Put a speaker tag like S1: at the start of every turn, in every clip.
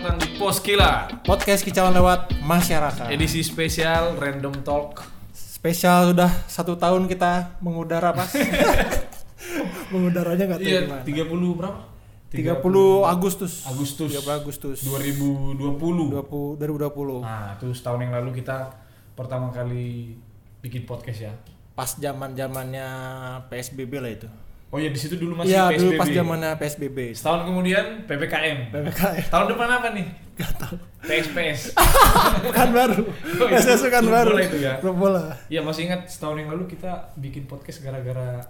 S1: datang di Poskila
S2: Podcast kicauan lewat masyarakat.
S1: edisi spesial Random Talk.
S2: Spesial sudah satu tahun kita mengudara pas. Mengudaranya nggak tahu
S1: Iya,
S2: gimana.
S1: 30 berapa?
S2: 30 Agustus.
S1: Agustus
S2: 30 Agustus
S1: 2020.
S2: 20, 2020.
S1: Nah, itu setahun yang lalu kita pertama kali bikin podcast ya.
S2: Pas zaman zamannya PSBB lah itu.
S1: Oh ya di situ dulu masih
S2: Iya,
S1: PSBB.
S2: dulu pas zamannya PSBB.
S1: Setahun kemudian PPKM.
S2: PPKM.
S1: Tahun depan apa nih?
S2: Gak tahu.
S1: PSPS.
S2: Pekan baru.
S1: Oh, itu
S2: PSS pekan
S1: klub
S2: baru.
S1: bola itu ya?
S2: Klub bola.
S1: Iya masih ingat setahun yang lalu kita bikin podcast gara-gara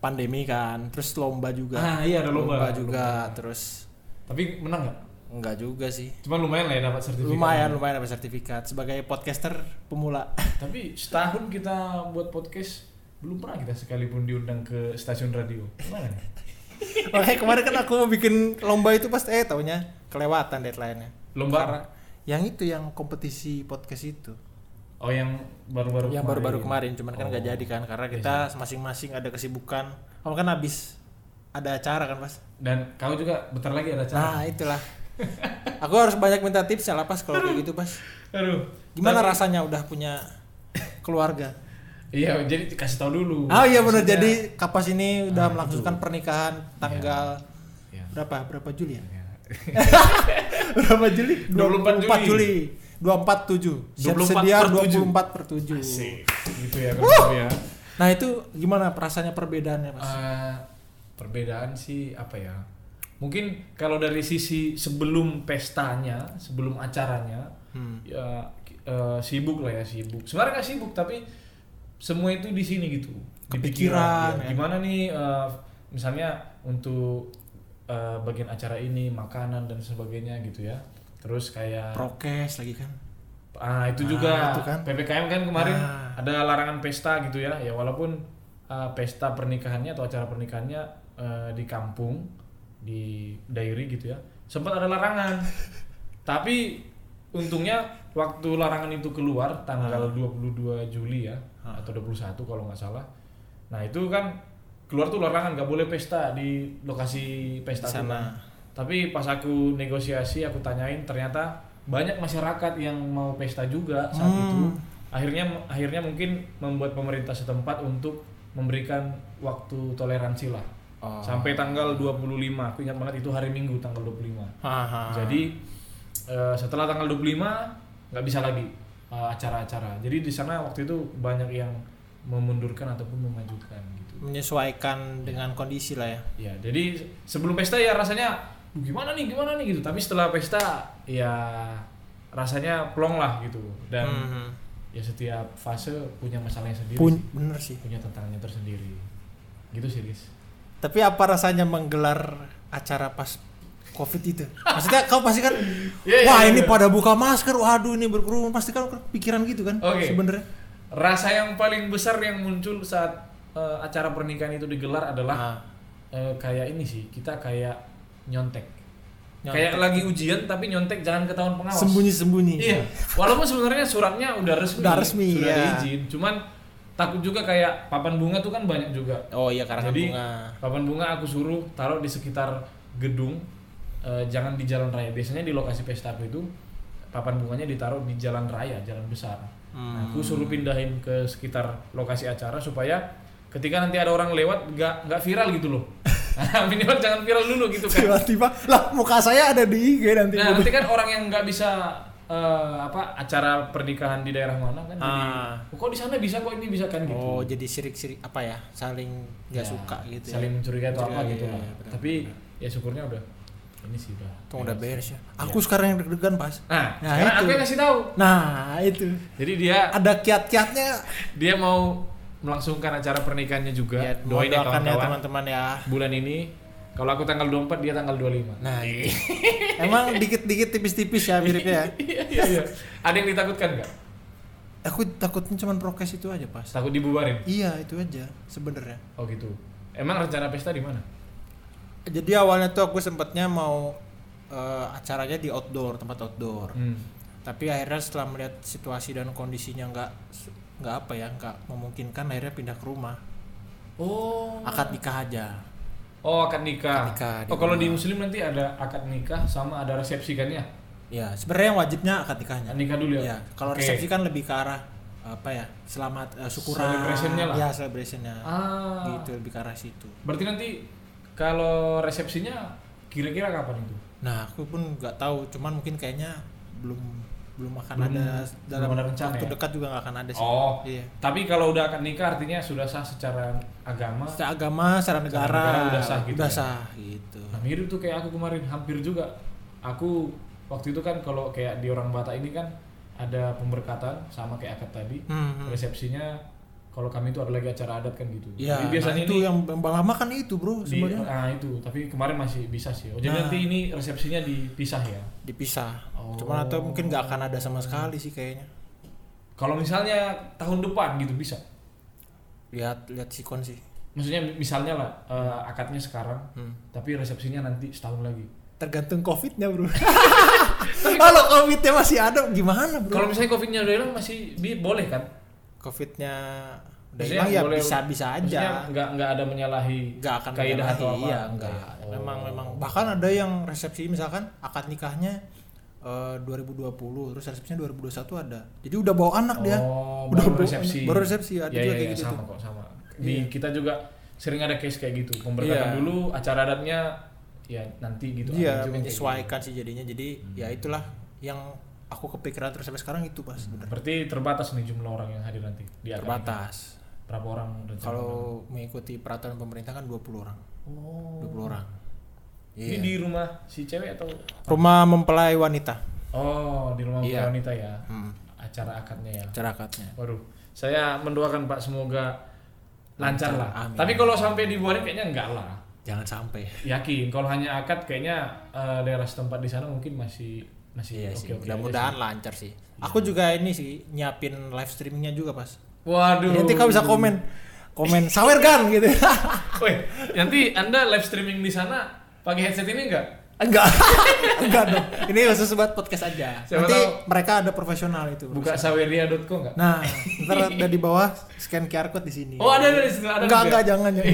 S2: Pandemi kan, terus lomba juga.
S1: ah iya ada lomba,
S2: juga, terus
S1: Tapi menang nggak?
S2: enggak juga sih.
S1: Cuma lumayan lah ya dapat sertifikat.
S2: Lumayan, lumayan dapat sertifikat sebagai podcaster pemula.
S1: Tapi setahun kita buat podcast belum pernah kita sekalipun diundang ke stasiun radio. Gimana nih?
S2: Makanya kemarin kan aku mau bikin lomba itu pas eh taunya kelewatan deadline-nya.
S1: Lomba
S2: Karena yang itu yang kompetisi podcast itu.
S1: Oh yang baru-baru
S2: yang baru-baru kemarin cuman kan nggak
S1: Oh.
S2: jadi kan karena kita masing-masing ada kesibukan. Kamu kan habis ada acara kan pas.
S1: Dan kau juga bentar lagi ada acara.
S2: Nah, itulah. aku harus banyak minta tips ya lah pas kalau kayak gitu pas.
S1: Aduh.
S2: Gimana
S1: Tapi-
S2: rasanya udah punya keluarga?
S1: Iya, jadi kasih tahu dulu.
S2: Oh iya benar jadi kapas ini udah
S1: Ah,
S2: melangsungkan
S1: betul.
S2: pernikahan tanggal
S1: Iya.
S2: berapa? Berapa Juli ya?
S1: Iya.
S2: Berapa Juli?
S1: 24
S2: Juli. 24 7. Siap
S1: 24
S2: sedia
S1: per 7.
S2: 24 per 7.
S1: Asik. Gitu ya kan ya.
S2: Nah, itu gimana perasaannya perbedaannya, Mas?
S1: Eh, perbedaan sih apa ya? Mungkin kalau dari sisi sebelum pestanya, sebelum acaranya,
S2: Hmm.
S1: ya eh, sibuk lah ya sibuk. Sebenarnya nggak sibuk tapi semua itu di sini gitu.
S2: Kepikiran,
S1: pikiran, ya.
S2: ya.
S1: Gimana nih eh, misalnya untuk eh, bagian acara ini makanan dan sebagainya gitu ya. Terus kayak
S2: Prokes lagi kan.
S1: Ah itu
S2: Ah,
S1: juga
S2: itu kan.
S1: ppkm kan kemarin
S2: Ah.
S1: ada larangan pesta gitu ya ya walaupun ah, pesta pernikahannya atau acara pernikahannya eh, di kampung di dairi gitu ya sempat ada larangan tapi untungnya waktu larangan itu keluar tanggal 22 Juli ya
S2: Ah.
S1: atau 21 kalau nggak salah nah itu kan keluar tuh larangan nggak boleh pesta di lokasi pesta
S2: Di
S1: itu
S2: sana.
S1: kan. Tapi pas aku negosiasi, aku tanyain ternyata banyak masyarakat yang mau pesta juga saat
S2: Hmm.
S1: itu. Akhirnya akhirnya mungkin membuat pemerintah setempat untuk memberikan waktu toleransi lah.
S2: Oh.
S1: Sampai tanggal 25. Aku ingat banget itu hari Minggu tanggal 25.
S2: Haha.
S1: Jadi eh, setelah tanggal 25 nggak bisa lagi eh, acara-acara. Jadi di sana waktu itu banyak yang memundurkan ataupun memajukan gitu.
S2: menyesuaikan dengan kondisi lah ya.
S1: Ya, jadi sebelum pesta ya rasanya "Duh, gimana nih, gimana nih gitu. Tapi setelah pesta ya rasanya plong lah gitu. Dan
S2: Mhm.
S1: ya setiap fase punya masalahnya sendiri,
S2: Pun
S1: sih.
S2: bener sih.
S1: punya tantangannya tersendiri. Gitu sih, Riz.
S2: Tapi apa rasanya menggelar acara pas Covid itu? Maksudnya kau pasti kan
S1: Iya, iya,
S2: wah
S1: iya,
S2: ini
S1: iya.
S2: pada buka masker, waduh ini berkerumun, pasti kan pikiran gitu kan
S1: Oke.
S2: sebenarnya.
S1: Rasa yang paling besar yang muncul saat eh, acara pernikahan itu digelar adalah
S2: Ah,
S1: eh, kayak ini sih, kita kayak nyontek.
S2: Nyontek.
S1: Kayak lagi ujian tapi nyontek jangan ketahuan pengawas.
S2: sembunyi-sembunyi.
S1: Iya, walaupun sebenarnya suratnya udah resmi,
S2: Udah resmi,
S1: sudah
S2: iya.
S1: diizin, cuman takut juga kayak papan bunga tuh kan banyak juga.
S2: Oh iya karena
S1: Jadi
S2: bunga.
S1: papan bunga aku suruh taruh di sekitar gedung, eh, jangan di jalan raya. Biasanya di lokasi pesta aku itu papan bunganya ditaruh di jalan raya, jalan besar. Nah,
S2: Hmm.
S1: aku suruh pindahin ke sekitar lokasi acara supaya ketika nanti ada orang lewat nggak nggak viral gitu loh. Minimal jangan viral dulu gitu kan.
S2: Tiba-tiba lah muka saya ada di IG nanti.
S1: Nah, nanti kan orang yang nggak bisa eh, apa acara pernikahan di daerah mana kan jadi
S2: Ah.
S1: "Oh, kok di sana bisa kok ini bisa kan gitu.
S2: Oh jadi sirik-sirik apa ya? Saling nggak
S1: Ya,
S2: suka gitu.
S1: Saling
S2: ya.
S1: mencurigai atau apa gitu
S2: iya,
S1: lah.
S2: iya, benar,
S1: Tapi ya syukurnya udah ini sih udah.
S2: Tuh udah
S1: beres.
S2: ya. Aku sekarang yang deg-degan pas.
S1: Nah,
S2: Nah,
S1: sekarang
S2: itu.
S1: aku yang kasih tahu.
S2: Nah itu
S1: Jadi dia
S2: ada kiat-kiatnya.
S1: dia mau melangsungkan acara pernikahannya juga.
S2: Ya,
S1: Doain ya
S2: ya
S1: kawan-kawan.
S2: teman-teman ya.
S1: Bulan ini kalau aku tanggal 24 dia tanggal 25.
S2: Nah, itu. emang dikit-dikit tipis-tipis ya miripnya ya.
S1: Iya iya iya. Ada yang ditakutkan nggak?
S2: Aku takutnya cuma prokes itu aja pas.
S1: Takut dibubarin?
S2: Iya itu aja sebenarnya.
S1: Oh gitu. Emang rencana pesta di mana?
S2: Jadi awalnya tuh aku sempatnya mau eh, acaranya di outdoor tempat outdoor.
S1: Hmm.
S2: Tapi akhirnya setelah melihat situasi dan kondisinya nggak nggak apa ya nggak memungkinkan akhirnya pindah ke rumah.
S1: Oh.
S2: Akad nikah aja.
S1: Oh akad nikah.
S2: Akad nikah di
S1: oh kalau di muslim nanti ada akad nikah sama ada resepsi kan ya?
S2: Ya, sebenarnya yang wajibnya akad nikahnya.
S1: Nikah dulu ya.
S2: Ya, kalau
S1: Oke.
S2: resepsi kan lebih ke arah apa ya? Selamat eh, syukuran.
S1: Celebrationnya lah.
S2: Ya, celebrationnya.
S1: Ah.
S2: Gitu lebih ke arah situ.
S1: Berarti nanti kalau resepsinya kira-kira kapan itu?
S2: Nah, aku pun nggak tahu, cuman mungkin kayaknya belum belum akan
S1: Belum-
S2: ada dalam
S1: belum ada rencana
S2: waktu
S1: ya?
S2: dekat juga nggak akan ada sih.
S1: Oh.
S2: Iya.
S1: Tapi kalau udah akan nikah artinya sudah sah secara agama.
S2: Secara agama, secara negara,
S1: negara udah sah gitu
S2: udah
S1: ya?
S2: sah gitu.
S1: Nah, mirip tuh kayak aku kemarin hampir juga. Aku waktu itu kan kalau kayak di orang Batak ini kan ada pemberkatan sama kayak akad tadi.
S2: Hmm, hmm.
S1: Resepsinya kalau kami itu ada lagi acara adat kan gitu.
S2: Iya,
S1: Jadi biasanya
S2: nah itu
S1: ini
S2: yang yang lama kan itu, Bro, sebenarnya
S1: nah itu, tapi kemarin masih bisa sih. Oh, jadi
S2: Nah.
S1: nanti ini resepsinya dipisah ya.
S2: dipisah.
S1: Oh.
S2: Cuman atau mungkin nggak akan ada sama sekali sih kayaknya.
S1: Kalau misalnya tahun depan gitu bisa.
S2: Lihat lihat sikon sih.
S1: Maksudnya misalnya lah eh, akadnya sekarang,
S2: Hmm.
S1: tapi resepsinya nanti setahun lagi.
S2: Tergantung covidnya bro. Kalau covidnya masih ada gimana bro?
S1: Kalau misalnya covidnya udah hilang masih boleh kan?
S2: Covidnya udah hilang ya
S1: boleh-
S2: bisa bisa aja.
S1: nggak nggak ada menyalahi
S2: Nggak akan
S1: kaidah atau apa?
S2: Iya enggak.
S1: Oh.
S2: Memang memang bahkan ada yang resepsi misalkan akad nikahnya eh, 2020 terus resepsinya 2021 ada. Jadi udah bawa anak dia.
S1: Oh,
S2: Udah
S1: baru
S2: bawa
S1: resepsi.
S2: anak. Baru resepsi ada
S1: Ya,
S2: juga
S1: ya,
S2: kayak
S1: ya,
S2: gitu.
S1: sama
S2: tuh.
S1: kok sama. Di
S2: Iya.
S1: kita juga sering ada case kayak gitu. Pemberkatan
S2: Iya.
S1: dulu, acara adatnya ya nanti gitu.
S2: Iya,
S1: yang kayak
S2: menyesuaikan sih jadinya. Jadi ya itulah yang aku kepikiran terus sampai sekarang itu pas bener.
S1: Berarti terbatas nih jumlah orang yang hadir nanti di.
S2: Terbatas.
S1: Berapa orang?
S2: Kalau mengikuti peraturan pemerintah kan 20 orang.
S1: oh.
S2: 20 orang.
S1: Ini
S2: Iya.
S1: di rumah si cewek atau
S2: Rumah mempelai wanita.
S1: Oh, di rumah
S2: Iya.
S1: wanita ya.
S2: Hmm.
S1: Acara akadnya ya.
S2: Cara akadnya.
S1: Waduh, saya mendoakan Pak semoga lancar
S2: Lancar,
S1: lah.
S2: amin.
S1: Tapi kalau sampai dibuarin kayaknya enggak lah.
S2: Jangan sampai.
S1: Yakin kalau hanya akad kayaknya eh, daerah setempat di sana mungkin masih masih
S2: Iya
S1: oke
S2: sih.
S1: oke.
S2: Mudah-mudahan lancar sih. Aku juga ini sih nyiapin live streamingnya juga pas.
S1: Waduh.
S2: Nanti kau bisa komen, komen sawer kan gitu.
S1: Woi, nanti Anda live streaming di sana pakai headset ini enggak?
S2: enggak, enggak dong. Ini khusus buat podcast aja.
S1: Siapa
S2: Nanti
S1: tahu-
S2: mereka ada profesional itu.
S1: Buka saweria.co enggak?
S2: Nah, ntar ada di bawah scan QR code di sini.
S1: Oh, ada ada di situ, ada
S2: Enggak, enggak, jangan ya.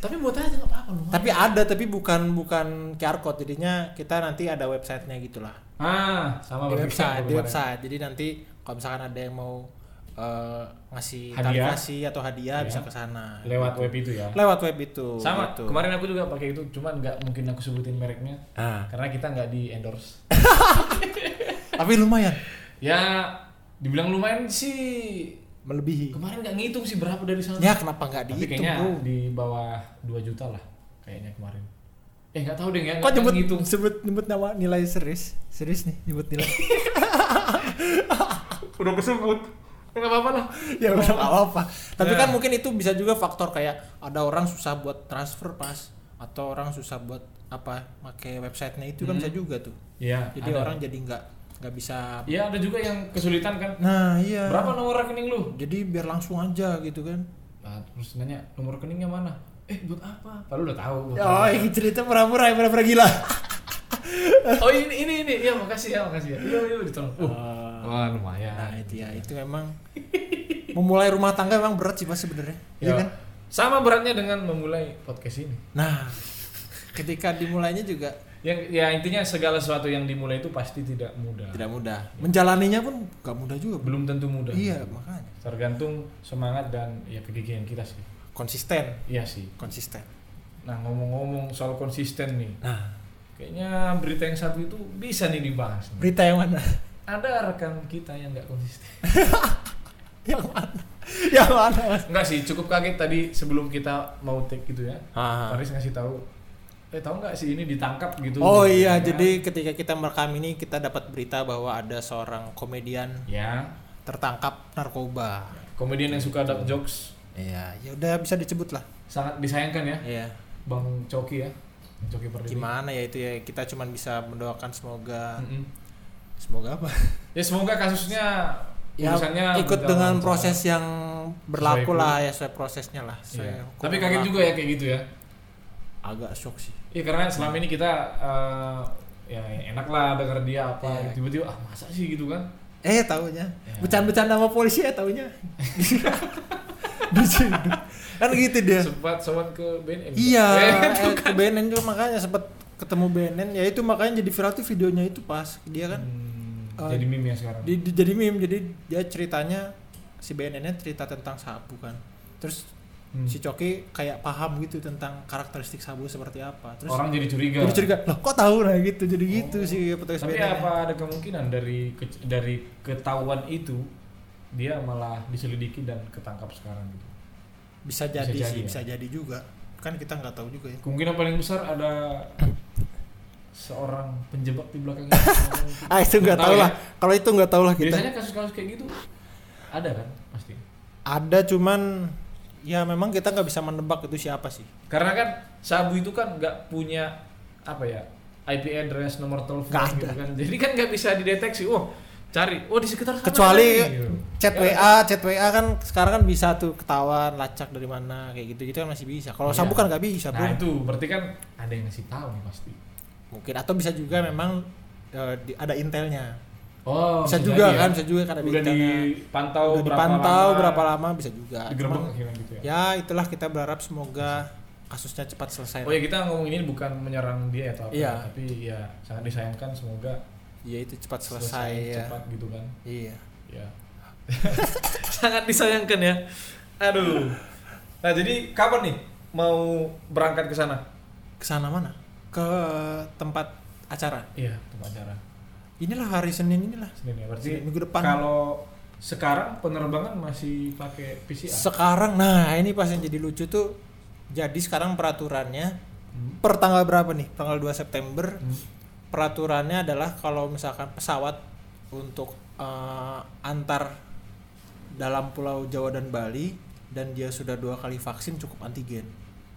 S1: Tapi buat aja enggak apa-apa.
S2: Tapi ada, tapi bukan bukan QR code. Jadinya kita nanti ada websitenya gitulah.
S1: Ah, sama
S2: di website, di website. Jadi nanti kalau misalkan ada yang mau eh, ngasih
S1: Hadiah.
S2: atau hadiah
S1: Iya.
S2: bisa ke sana.
S1: lewat web itu ya.
S2: Lewat web itu.
S1: Sama,
S2: gitu.
S1: kemarin aku juga pakai itu, cuman nggak mungkin aku sebutin mereknya
S2: Ah,
S1: karena kita nggak di endorse.
S2: tapi lumayan
S1: ya, dibilang lumayan sih.
S2: melebihi.
S1: Kemarin nggak ngitung sih berapa dari sana.
S2: Ya kenapa nggak
S1: Tapi
S2: dihitung
S1: kayaknya
S2: bro?
S1: di bawah 2 juta lah kayaknya kemarin. Eh nggak tahu deh nggak
S2: Kok nyebut
S1: ngitung.
S2: sebut nyebut nama nilai serius? Serius nih nyebut nilai.
S1: Udah kesebut. Ya nggak apa-apa lah.
S2: ya udah nggak apa-apa. Tapi
S1: Ya.
S2: kan mungkin itu bisa juga faktor kayak ada orang susah buat transfer pas atau orang susah buat apa pakai websitenya itu kan
S1: Hmm.
S2: bisa juga tuh.
S1: Iya.
S2: Jadi
S1: ada.
S2: orang jadi nggak nggak bisa.
S1: Iya ada juga yang kesulitan kan.
S2: Nah iya.
S1: Berapa nomor rekening lu?
S2: Jadi biar langsung aja gitu kan.
S1: Nah, terus nanya nomor rekeningnya mana? Eh buat apa? Padahal udah tahu. gua.
S2: Oh ini cerita pura-pura ya pura-pura gila.
S1: Oh ini ini ini ya makasih ya makasih ya. Iya iya ditolong. Uh, wah lumayan.
S2: Nah itu ya itu memang memulai rumah tangga memang berat sih pas sebenarnya. Iya
S1: Ya,
S2: kan?
S1: Sama beratnya dengan memulai podcast ini.
S2: Nah ketika dimulainya juga
S1: Yang ya intinya segala sesuatu yang dimulai itu pasti tidak mudah.
S2: tidak mudah. Menjalaninya pun gak mudah juga.
S1: Belum tentu mudah.
S2: Iya makanya
S1: Tergantung semangat dan ya kegigihan kita sih.
S2: Konsisten
S1: Iya sih.
S2: konsisten.
S1: Nah ngomong-ngomong soal konsisten nih,
S2: Nah
S1: kayaknya berita yang satu itu bisa nih dibahas. nih.
S2: berita yang mana?
S1: Ada rekan kita yang nggak konsisten.
S2: yang mana? yang mana mas?
S1: Enggak sih, cukup kaget tadi sebelum kita mau take gitu ya.
S2: Ah.
S1: Faris ngasih tahu, eh tahu nggak sih ini ditangkap gitu.
S2: Oh iya,
S1: Ya.
S2: jadi ketika kita merekam ini kita dapat berita bahwa ada seorang komedian
S1: ya
S2: tertangkap narkoba.
S1: komedian yang suka dark jokes
S2: Iya, ya udah bisa disebut lah.
S1: sangat disayangkan ya,
S2: Iya.
S1: Bang Coki ya, Coki Pardede.
S2: Gimana ya itu ya kita cuman bisa mendoakan semoga
S1: Mm-mm.
S2: semoga apa?
S1: Ya semoga kasusnya
S2: Ya
S1: urusannya
S2: ikut dengan proses yang berlaku
S1: Sesuai
S2: lah ya sesuai prosesnya lah.
S1: Iya.
S2: sesuai hukum
S1: Tapi kaget
S2: berlaku.
S1: juga ya kayak gitu ya.
S2: Agak shock sih.
S1: Iya karena selama ini kita eh, ya enak lah denger dia apa
S2: Iya.
S1: tiba-tiba ah masa sih gitu kan.
S2: Eh tahunya
S1: Ya.
S2: bercanda-bercanda sama polisi ya tahunya. Kan gitu dia.
S1: Sempat sowan ke BNN.
S2: Iya,
S1: Eh,
S2: eh, ke BNN juga makanya sempat ketemu BNN ya itu makanya jadi viral tuh videonya itu pas dia kan
S1: Hmm,
S2: Eh,
S1: jadi meme ya sekarang.
S2: di, di- jadi meme jadi dia ceritanya si BNN nya cerita tentang sabu kan terus
S1: Hmm.
S2: si Coki kayak paham gitu tentang karakteristik sabu seperti apa terus
S1: Orang jadi curiga.
S2: jadi curiga loh kok tahu nah gitu jadi gitu
S1: Oh.
S2: sih petugas
S1: Tapi
S2: BNN
S1: apa ada kemungkinan dari ke- dari ketahuan itu dia malah diselidiki dan ketangkap sekarang gitu.
S2: bisa
S1: Bisa
S2: jadi,
S1: jadi
S2: sih
S1: ya.
S2: bisa jadi juga kan kita nggak tahu juga ya
S1: Kemungkinan paling besar ada seorang penjebak di belakang itu.
S2: ah itu nggak tahu
S1: ya.
S2: lah kalau itu nggak tahu lah kita
S1: Biasanya kasus-kasus kayak gitu ada kan pasti.
S2: ada cuman ya memang kita nggak bisa menebak itu siapa sih
S1: Karena kan sabu itu kan nggak punya apa ya IP address nomor telepon gitu kan. Jadi kan nggak bisa dideteksi. Oh cari, oh di sekitar sana
S2: kecuali
S1: gitu.
S2: chat
S1: Ya,
S2: WA chat WA kan sekarang kan bisa tuh ketahuan lacak dari mana kayak gitu gitu kan masih bisa kalau
S1: Iya.
S2: sabu kan nggak bisa bro
S1: Nah itu berarti kan ada yang ngasih tahu nih pasti.
S2: mungkin atau bisa juga memang di- ada intelnya
S1: Oh
S2: bisa juga
S1: jadi
S2: kan
S1: ya.
S2: bisa juga kan ada
S1: udah dipantau
S2: udah
S1: berapa
S2: dipantau
S1: lama,
S2: berapa lama bisa juga
S1: digerebek gitu ya.
S2: ya itulah kita berharap semoga kasusnya cepat selesai
S1: Oh ya kita ngomong ini bukan menyerang dia atau apa,
S2: Iya.
S1: tapi ya sangat disayangkan semoga
S2: Iya, itu cepat selesai,
S1: selesai,
S2: ya
S1: cepat gitu kan.
S2: iya
S1: Ya. sangat disayangkan ya. Aduh. Nah jadi kapan nih mau berangkat ke sana?
S2: ke sana mana ke tempat acara
S1: Iya tempat acara.
S2: inilah hari Senin inilah
S1: Senin ya. Berarti
S2: Senin, minggu depan
S1: kalau sekarang penerbangan masih pakai PCR.
S2: sekarang nah ini pas yang jadi lucu tuh jadi sekarang peraturannya
S1: Hmm.
S2: per tanggal berapa nih tanggal 2 September
S1: Hmm.
S2: Peraturannya adalah kalau misalkan pesawat untuk eh, antar dalam Pulau Jawa dan Bali dan dia sudah dua kali vaksin cukup antigen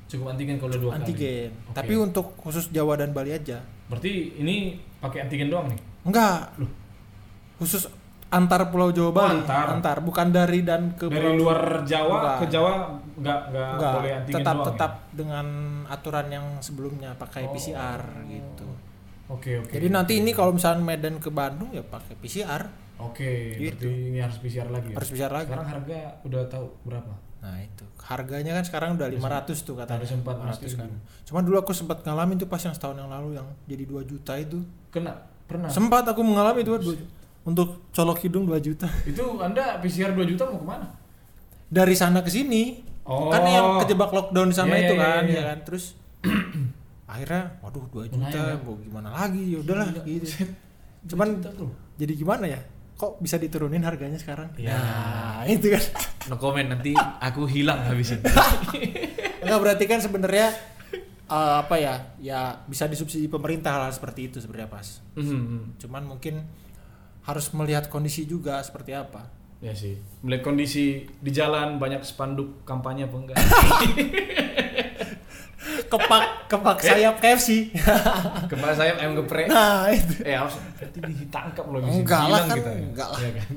S1: Cukup antigen kalau dua kali.
S2: antigen
S1: Oke.
S2: tapi untuk khusus Jawa dan Bali aja
S1: Berarti ini pakai antigen doang nih.
S2: enggak
S1: Loh.
S2: khusus antar Pulau Jawa
S1: Oh,
S2: Bali
S1: antar.
S2: bukan dari dan ke
S1: Dari
S2: Pulau
S1: luar Jawa
S2: Bukan.
S1: ke Jawa nggak nggak
S2: enggak
S1: boleh antigen
S2: tetap
S1: doang.
S2: tetap dengan aturan yang sebelumnya pakai
S1: Oh.
S2: PCR gitu
S1: ya? Oke oke.
S2: jadi nanti ini kalau misalnya Medan ke Bandung ya pakai PCR
S1: Oke,
S2: Gitu.
S1: berarti ini harus PCR lagi. ya?
S2: harus PCR lagi
S1: Sekarang harga udah tahu berapa?
S2: Nah itu harganya kan sekarang udah 500 tuh katanya.
S1: Harus sempat
S2: 500
S1: mesti
S2: kan. Cuman dulu aku sempat ngalamin tuh pas yang setahun yang lalu yang jadi 2 juta itu.
S1: Kena pernah.
S2: Sempat aku mengalami itu 2 juta. Untuk colok hidung 2 juta.
S1: itu Anda PCR 2 juta mau ke mana?
S2: Dari sana ke sini.
S1: Oh.
S2: Kan yang kejebak lockdown di sana
S1: Iya,
S2: itu
S1: iya,
S2: kan,
S1: iya,
S2: ya
S1: iya.
S2: kan. Terus akhirnya waduh 2 juta
S1: ya.
S2: mau gimana lagi ya udahlah gitu. Cuman
S1: 2 juta, bro.
S2: jadi gimana ya? Kok bisa diturunin harganya sekarang?
S1: Ya.
S2: Nah, itu kan.
S1: No comment nanti aku hilang habisin.
S2: Enggak berarti kan sebenarnya eh, apa ya? Ya bisa disubsidi pemerintah hal seperti itu sebenarnya pas.
S1: Mhm.
S2: Cuman mungkin harus melihat kondisi juga seperti apa.
S1: Ya sih. Melihat kondisi di jalan banyak spanduk kampanye apa enggak?
S2: Kepak kepak sayap KFC.
S1: Kepala saya ayam geprek.
S2: nah, itu.
S1: Eh harus berarti ditangkap loh bisa
S2: Enggak lah
S1: bilang
S2: kan,
S1: kita. ya.
S2: enggak lah.
S1: Iya kan?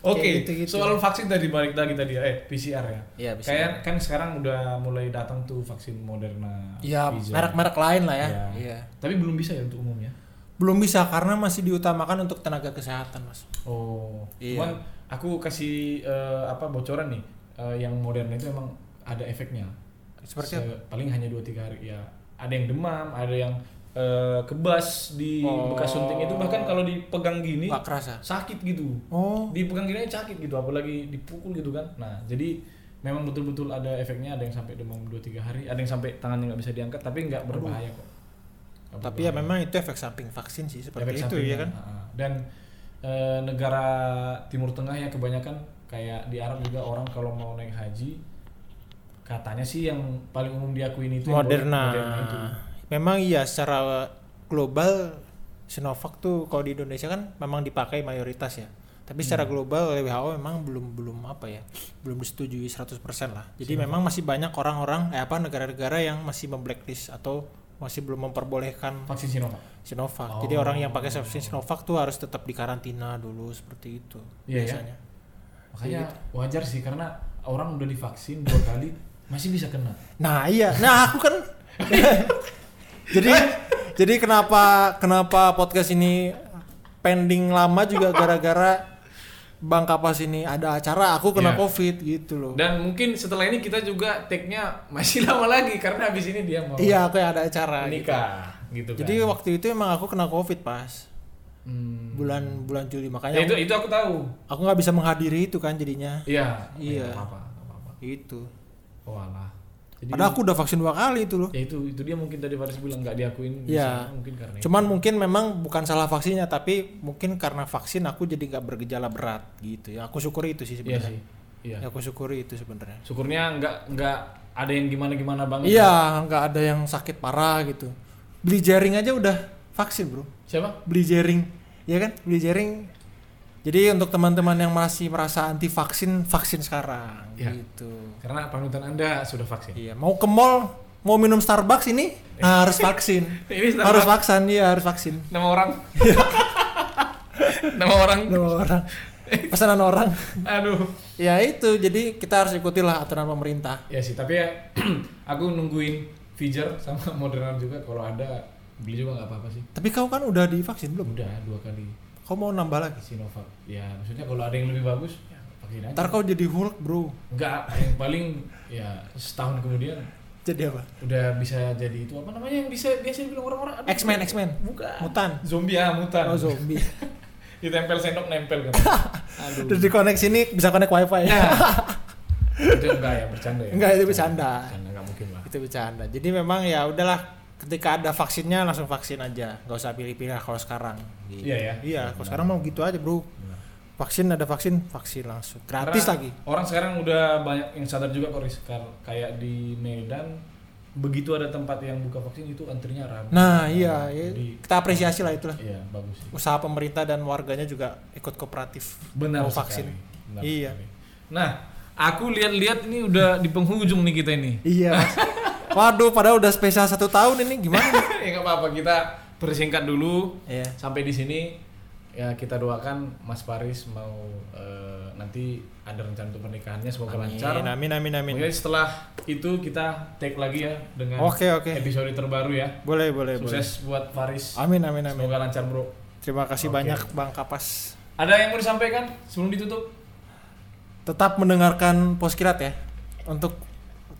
S1: Oke,
S2: Kayak gitu-gitu.
S1: soal vaksin tadi balik lagi tadi ya, eh PCR ya.
S2: Iya, PCR.
S1: Kayak kan sekarang udah mulai datang tuh vaksin Moderna.
S2: Ya,
S1: Pfizer.
S2: merek-merek lain lah ya.
S1: Iya.
S2: Iya.
S1: Tapi belum bisa ya untuk umum ya.
S2: Belum bisa karena masih diutamakan untuk tenaga kesehatan, Mas.
S1: Oh,
S2: Iya.
S1: cuman aku kasih eh, apa bocoran nih, eh, yang Moderna itu emang ada efeknya.
S2: Seperti
S1: Se-
S2: apa?
S1: Paling hanya 2-3 hari ya. Ada yang demam, ada yang eh, kebas di
S2: Oh.
S1: bekas suntik itu bahkan kalau dipegang gini
S2: kerasa.
S1: sakit gitu.
S2: Oh,
S1: dipegang gini sakit gitu apalagi dipukul gitu kan nah jadi memang betul-betul ada efeknya ada yang sampai demam 2-3 hari ada yang sampai tangannya nggak bisa diangkat tapi nggak berbahaya kok Nggak
S2: tapi ya memang itu efek samping vaksin sih seperti
S1: Efek
S2: itu ya kan.
S1: dan eh, negara timur tengah ya kebanyakan kayak di Arab juga orang kalau mau naik haji katanya sih yang paling umum diakuin itu
S2: Moderna.
S1: Moderna itu
S2: Memang iya secara global Sinovac tuh kalau di Indonesia kan memang dipakai mayoritas ya. Tapi secara
S1: Hmm.
S2: global oleh WHO memang belum belum apa ya, belum disetujui 100% lah. Jadi
S1: Sinovac.
S2: memang masih banyak orang-orang eh apa negara-negara yang masih memblacklist atau masih belum memperbolehkan
S1: vaksin Sinovac
S2: Sinovac. Jadi
S1: Oh.
S2: orang yang pakai vaksin Sinovac tuh harus tetap dikarantina dulu seperti itu
S1: Iya ya?
S2: biasanya.
S1: makanya
S2: Gitu.
S1: wajar sih karena orang udah divaksin dua kali masih bisa kena
S2: Nah iya, nah aku kan jadi jadi kenapa kenapa podcast ini pending lama juga gara-gara Bang Kapas ini ada acara, aku kena
S1: Iya.
S2: covid gitu loh.
S1: Dan mungkin setelah ini kita juga take-nya masih lama lagi karena habis ini dia mau
S2: Iya aku ada acara. gitu.
S1: menikah. gitu kan.
S2: Jadi waktu itu emang aku kena covid pas
S1: Hmm.
S2: bulan bulan Juli
S1: Ya,
S2: makanya
S1: itu itu aku tahu.
S2: aku nggak bisa menghadiri itu kan jadinya
S1: Iya.
S2: Iya.
S1: Apa-apa.
S2: itu.
S1: Oh alah. Jadi
S2: Padahal aku udah vaksin dua kali itu loh.
S1: ya itu itu dia mungkin tadi Faris bilang nggak diakuin di
S2: Iya.
S1: mungkin karena itu.
S2: Cuman mungkin memang bukan salah vaksinnya tapi mungkin karena vaksin aku jadi nggak bergejala berat gitu ya. Aku syukuri itu sih
S1: Iya
S2: sebenarnya.
S1: sih. Iya.
S2: Ya, aku syukuri itu sebenarnya.
S1: Syukurnya nggak nggak ada yang gimana gimana banget.
S2: Iya, nggak ada yang sakit parah gitu. Beli jaring aja udah vaksin bro.
S1: Siapa?
S2: Beli jaring, ya kan? Beli jaring. Jadi untuk teman-teman yang masih merasa anti vaksin, vaksin sekarang
S1: Iya.
S2: gitu.
S1: Karena panutan anda sudah vaksin.
S2: Iya, mau ke mall, mau minum Starbucks ini harus vaksin.
S1: Ini Starbucks.
S2: harus vaksin, iya harus vaksin.
S1: Nama orang. Nama orang.
S2: Nama orang, pesanan orang.
S1: Aduh.
S2: Ya itu, jadi kita harus ikutilah aturan pemerintah.
S1: Ya sih, tapi ya aku nungguin Pfizer sama Moderna juga kalau ada beli juga nggak apa-apa sih.
S2: Tapi kau kan udah divaksin belum?
S1: Udah dua kali
S2: Kau mau nambah lagi?
S1: Sinovac. Ya maksudnya kalau ada yang lebih bagus ya vaksin aja.
S2: Ntar kau jadi Hulk bro.
S1: Enggak, yang paling ya setahun kemudian
S2: Jadi apa?
S1: udah bisa jadi itu apa namanya yang bisa biasa bilang orang-orang aduh,
S2: X-Men, X-Men.
S1: bukan
S2: Mutan.
S1: zombie ya mutan
S2: Oh zombie.
S1: ditempel sendok nempel kan aduh
S2: Terus di connect sini bisa connect wifi ya?
S1: itu enggak ya bercanda ya
S2: Enggak, itu bercanda.
S1: bercanda nggak mungkin lah
S2: itu bercanda. Jadi memang ya udahlah ketika ada vaksinnya langsung vaksin aja. Nggak usah pilih-pilih kalau sekarang. Gitu.
S1: Iya ya?
S2: Iya, kalau sekarang mau gitu aja bro. Vaksin ada vaksin, vaksin langsung. Gratis
S1: Karena
S2: lagi.
S1: orang sekarang udah banyak yang sadar juga kok. Kal- kayak di Medan begitu ada tempat yang buka vaksin itu antrinya ramai
S2: Nah iya, ya,
S1: Jadi-
S2: kita apresiasi lah itulah.
S1: iya bagus sih.
S2: Usaha pemerintah dan warganya juga ikut kooperatif.
S1: benar
S2: Mau
S1: sekali.
S2: vaksin.
S1: Benar
S2: Iya.
S1: sekali. nah aku lihat-lihat ini udah di penghujung nih kita ini
S2: Iya. Mas. Waduh, padahal udah spesial satu tahun ini gimana?
S1: ya nggak apa-apa kita persingkat dulu
S2: Iya.
S1: sampai di sini ya kita doakan Mas Paris mau eh, nanti ada rencana untuk pernikahannya semoga lancar.
S2: Amin, amin, amin, amin.
S1: Mungkin setelah itu kita take lagi ya dengan
S2: Oke, oke.
S1: episode terbaru ya.
S2: Boleh, boleh, boleh.
S1: Sukses buat Faris.
S2: Amin, amin, amin.
S1: Semoga lancar bro.
S2: Terima kasih
S1: Oke.
S2: banyak Bang Kapas.
S1: Ada yang mau disampaikan sebelum ditutup?
S2: Tetap mendengarkan Poskirat ya untuk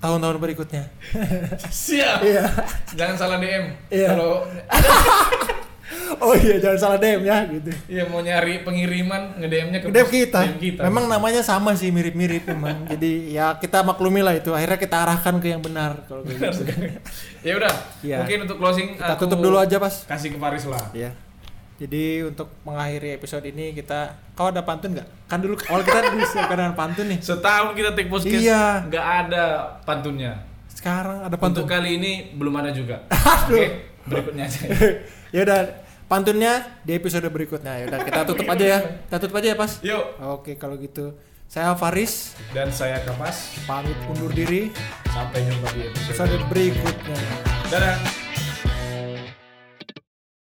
S2: tahun-tahun berikutnya.
S1: Siap.
S2: Iya.
S1: Jangan salah DM.
S2: Iya.
S1: Kalau
S2: Oh iya, jangan salah DM ya gitu.
S1: ya mau nyari pengiriman nge-DM-nya ke
S2: DM kita.
S1: DM kita.
S2: Memang namanya sama sih mirip-mirip memang. Jadi ya kita maklumi lah itu. Akhirnya kita arahkan ke yang benar kalau kayak
S1: Benar
S2: gitu.
S1: ya udah,
S2: Iya.
S1: mungkin untuk closing
S2: Kita
S1: aku
S2: tutup dulu aja, Pas.
S1: Kasih ke Faris lah.
S2: Iya. Jadi untuk mengakhiri episode ini kita kau ada pantun nggak? Kan dulu awal kita disiapkan dengan pantun nih.
S1: Setahun kita take podcast,
S2: Iya.
S1: nggak ada pantunnya.
S2: Sekarang ada
S1: Untuk
S2: pantun.
S1: kali ini belum ada juga.
S2: Aduh.
S1: Oke, berikutnya aja.
S2: ya udah pantunnya di episode berikutnya. Ya udah kita tutup aja ya. Kita tutup aja ya, Pas.
S1: Yuk,
S2: Oke, kalau gitu saya Faris
S1: dan saya Kapas.
S2: pamit undur diri.
S1: Sampai jumpa di episode
S2: Episode berikutnya.
S1: Dadah.